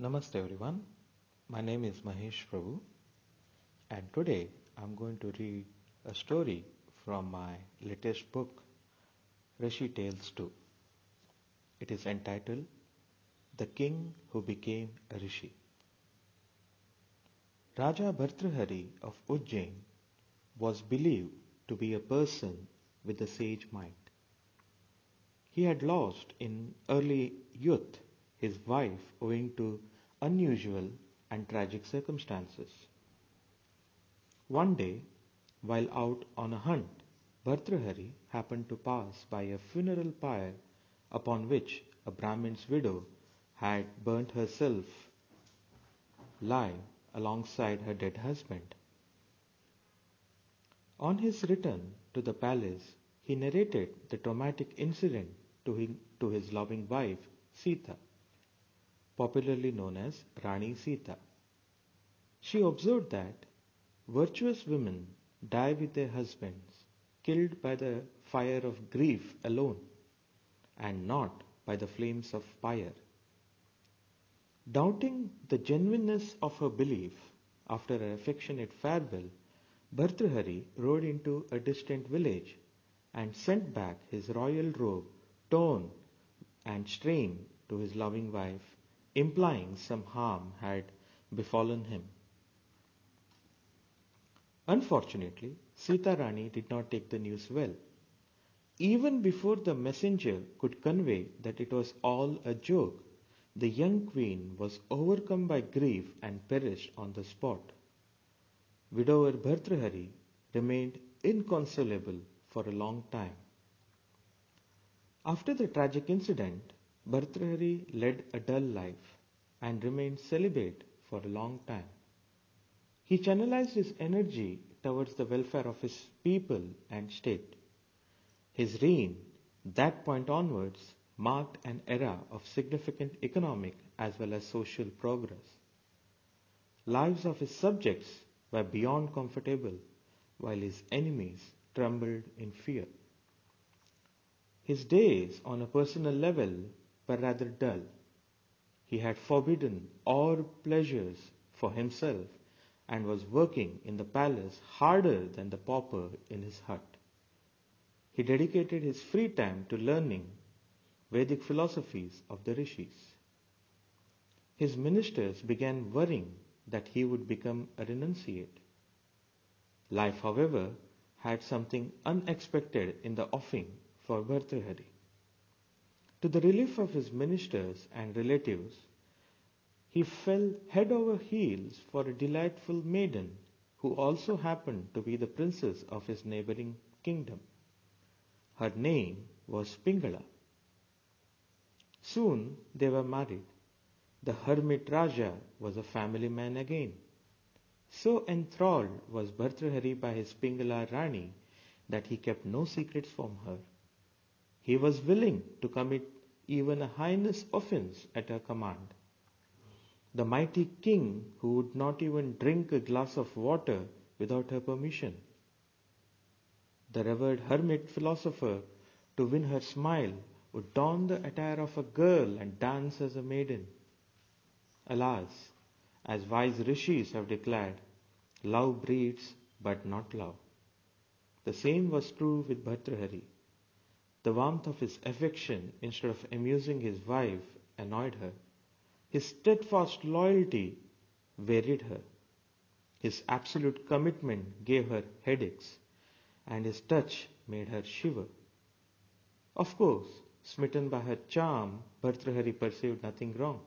Namaste everyone. My name is Mahesh Prabhu and today I'm going to read a story from my latest book Rishi Tales 2. It is entitled The King Who Became a Rishi. Raja Bhartrhari of Ujjain was believed to be a person with a sage mind. He had lost in early youth his wife owing to unusual and tragic circumstances. One day, while out on a hunt, Bhartrhari happened to pass by a funeral pyre upon which a Brahmin's widow had burnt herself alive alongside her dead husband. On his return to the palace, he narrated the traumatic incident to, him, to his loving wife, Sita popularly known as Rani Sita. She observed that virtuous women die with their husbands, killed by the fire of grief alone, and not by the flames of fire. Doubting the genuineness of her belief, after an affectionate farewell, Bhartrhari rode into a distant village and sent back his royal robe torn and stained to his loving wife implying some harm had befallen him. Unfortunately, Sita Rani did not take the news well. Even before the messenger could convey that it was all a joke, the young queen was overcome by grief and perished on the spot. Widower Bhartrhari remained inconsolable for a long time. After the tragic incident, Bhartrhari led a dull life and remained celibate for a long time. He channelized his energy towards the welfare of his people and state. His reign, that point onwards, marked an era of significant economic as well as social progress. Lives of his subjects were beyond comfortable, while his enemies trembled in fear. His days on a personal level were rather dull. He had forbidden all pleasures for himself and was working in the palace harder than the pauper in his hut. He dedicated his free time to learning Vedic philosophies of the rishis. His ministers began worrying that he would become a renunciate. Life, however, had something unexpected in the offing for Bhartrhari. To the relief of his ministers and relatives, he fell head over heels for a delightful maiden who also happened to be the princess of his neighboring kingdom. Her name was Pingala. Soon they were married. The hermit Raja was a family man again. So enthralled was Bhartrhari by his Pingala Rani that he kept no secrets from her. He was willing to commit even a heinous offense at her command. The mighty king who would not even drink a glass of water without her permission. The revered hermit philosopher, to win her smile, would don the attire of a girl and dance as a maiden. Alas, as wise rishis have declared, love breeds but not love. The same was true with Bhartrhari. The warmth of his affection, instead of amusing his wife, annoyed her. His steadfast loyalty wearied her. His absolute commitment gave her headaches, and his touch made her shiver. Of course, smitten by her charm, Bhartrhari perceived nothing wrong.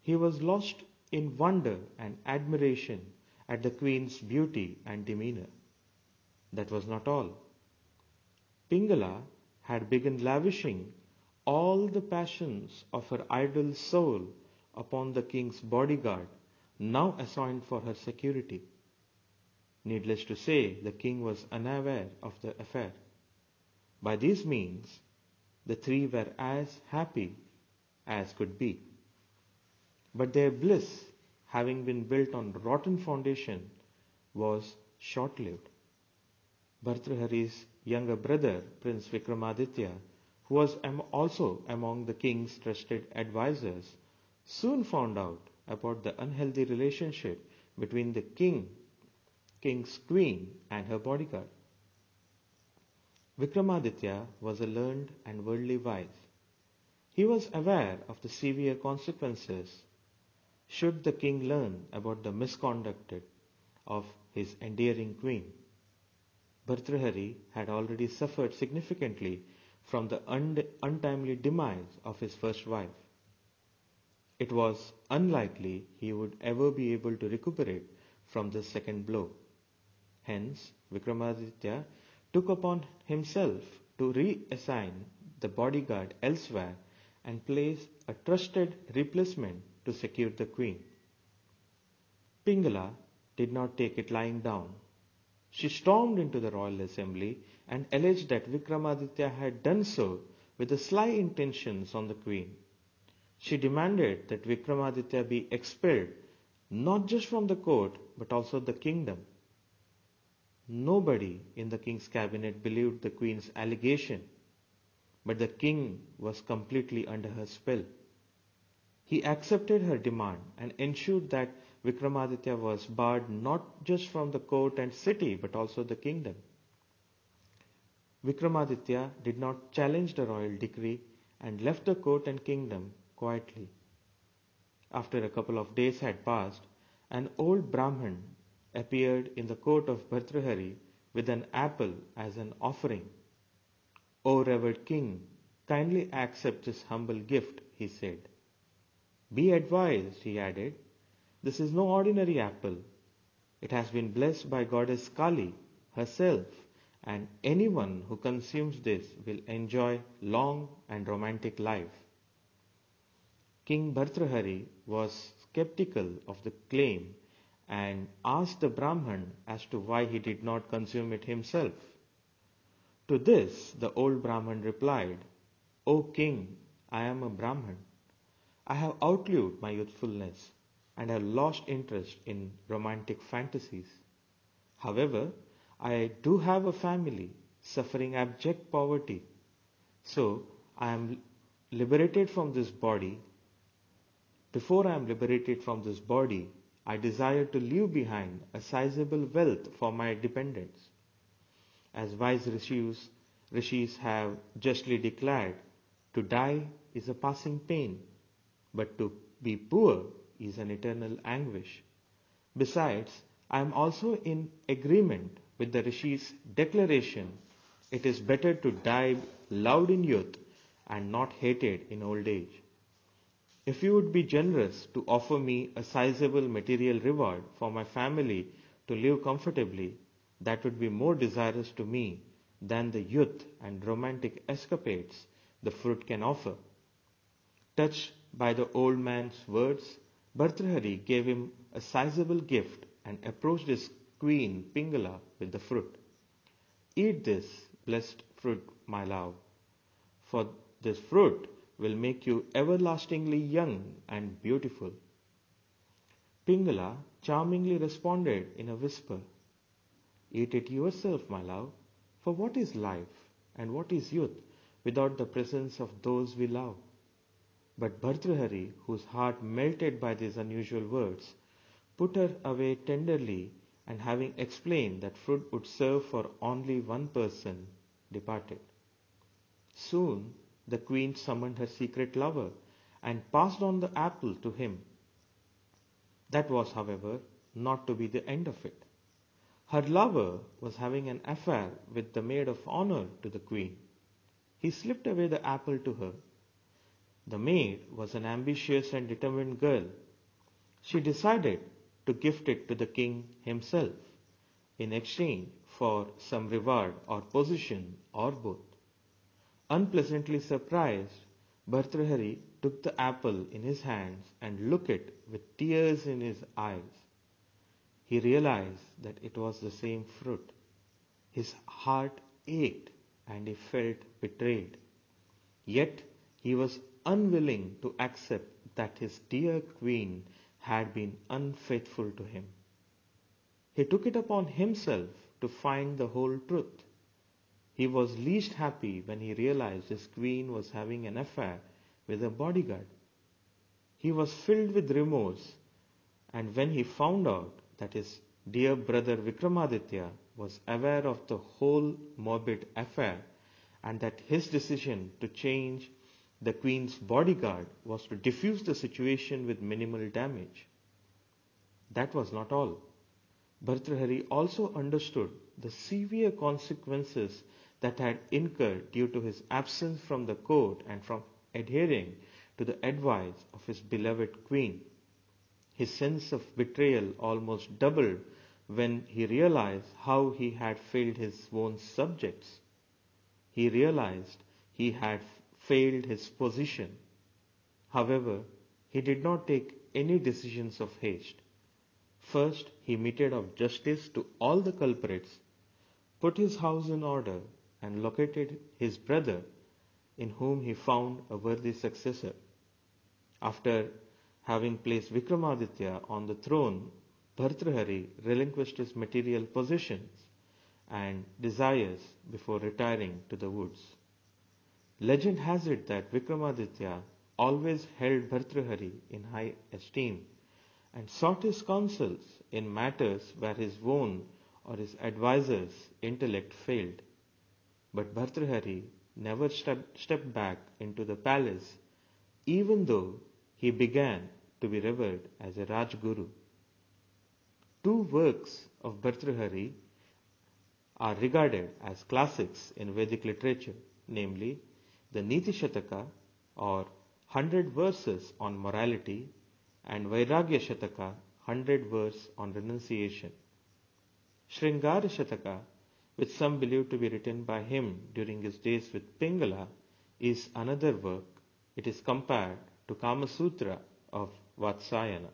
He was lost in wonder and admiration at the queen's beauty and demeanor. That was not all. Pingala had begun lavishing all the passions of her idle soul upon the king's bodyguard, now assigned for her security. Needless to say, the king was unaware of the affair. By these means, the three were as happy as could be. But their bliss, having been built on rotten foundation, was short lived. Bhartrhari's younger brother, Prince Vikramaditya, who was also among the king's trusted advisers, soon found out about the unhealthy relationship between the king, king's queen, and her bodyguard. Vikramaditya was a learned and worldly wise. He was aware of the severe consequences should the king learn about the misconduct of his endearing queen. Bhartrihari had already suffered significantly from the untimely demise of his first wife. It was unlikely he would ever be able to recuperate from this second blow. Hence, Vikramaditya took upon himself to reassign the bodyguard elsewhere and place a trusted replacement to secure the queen. Pingala did not take it lying down. She stormed into the royal assembly and alleged that Vikramaditya had done so with sly intentions on the queen. She demanded that Vikramaditya be expelled not just from the court but also the kingdom. Nobody in the king's cabinet believed the queen's allegation, but the king was completely under her spell. He accepted her demand and ensured that Vikramaditya was barred not just from the court and city but also the kingdom. Vikramaditya did not challenge the royal decree and left the court and kingdom quietly. After a couple of days had passed, an old Brahman appeared in the court of Bhartrihari with an apple as an offering. O revered king, kindly accept this humble gift, he said. Be advised, he added, this is no ordinary apple. It has been blessed by goddess Kali herself, and anyone who consumes this will enjoy long and romantic life. King Bhartrihari was skeptical of the claim and asked the Brahman as to why he did not consume it himself. To this, the old Brahman replied, O king, I am a Brahman. I have outlived my youthfulness and have lost interest in romantic fantasies. However, I do have a family suffering abject poverty. So I am liberated from this body. Before I am liberated from this body, I desire to leave behind a sizable wealth for my dependents. As wise rishis, rishis have justly declared, to die is a passing pain but to be poor is an eternal anguish. Besides, I am also in agreement with the Rishi's declaration it is better to die loved in youth and not hated in old age. If you would be generous to offer me a sizable material reward for my family to live comfortably, that would be more desirous to me than the youth and romantic escapades the fruit can offer. Touched by the old man's words, Bhartrihari gave him a sizable gift and approached his queen Pingala with the fruit. Eat this blessed fruit, my love, for this fruit will make you everlastingly young and beautiful. Pingala charmingly responded in a whisper, Eat it yourself, my love, for what is life and what is youth without the presence of those we love? But Bhartrihari, whose heart melted by these unusual words, put her away tenderly and having explained that fruit would serve for only one person, departed. Soon the queen summoned her secret lover and passed on the apple to him. That was, however, not to be the end of it. Her lover was having an affair with the maid of honor to the queen. He slipped away the apple to her the maid was an ambitious and determined girl. She decided to gift it to the king himself in exchange for some reward or position or both. Unpleasantly surprised, Bhartrihari took the apple in his hands and looked at it with tears in his eyes. He realized that it was the same fruit. His heart ached and he felt betrayed. Yet he was unwilling to accept that his dear queen had been unfaithful to him. He took it upon himself to find the whole truth. He was least happy when he realized his queen was having an affair with a bodyguard. he was filled with remorse, and when he found out that his dear brother Vikramaditya was aware of the whole morbid affair and that his decision to change the queen's bodyguard was to diffuse the situation with minimal damage. That was not all. Bhartrhari also understood the severe consequences that had incurred due to his absence from the court and from adhering to the advice of his beloved queen. His sense of betrayal almost doubled when he realized how he had failed his own subjects. He realized he had failed his position. However, he did not take any decisions of haste. First, he meted out justice to all the culprits, put his house in order, and located his brother, in whom he found a worthy successor. After having placed Vikramaditya on the throne, Bhartrhari relinquished his material possessions and desires before retiring to the woods. Legend has it that Vikramaditya always held Bhartrhari in high esteem and sought his counsels in matters where his own or his advisor's intellect failed. But Bhartrhari never stepped, stepped back into the palace, even though he began to be revered as a Rajguru. Two works of Bhartrhari are regarded as classics in Vedic literature, namely the Niti Shataka or 100 verses on morality and Vairagya Shataka 100 verse on renunciation. Sringara Shataka, which some believe to be written by him during his days with Pingala, is another work. It is compared to Kama Sutra of Vatsyayana.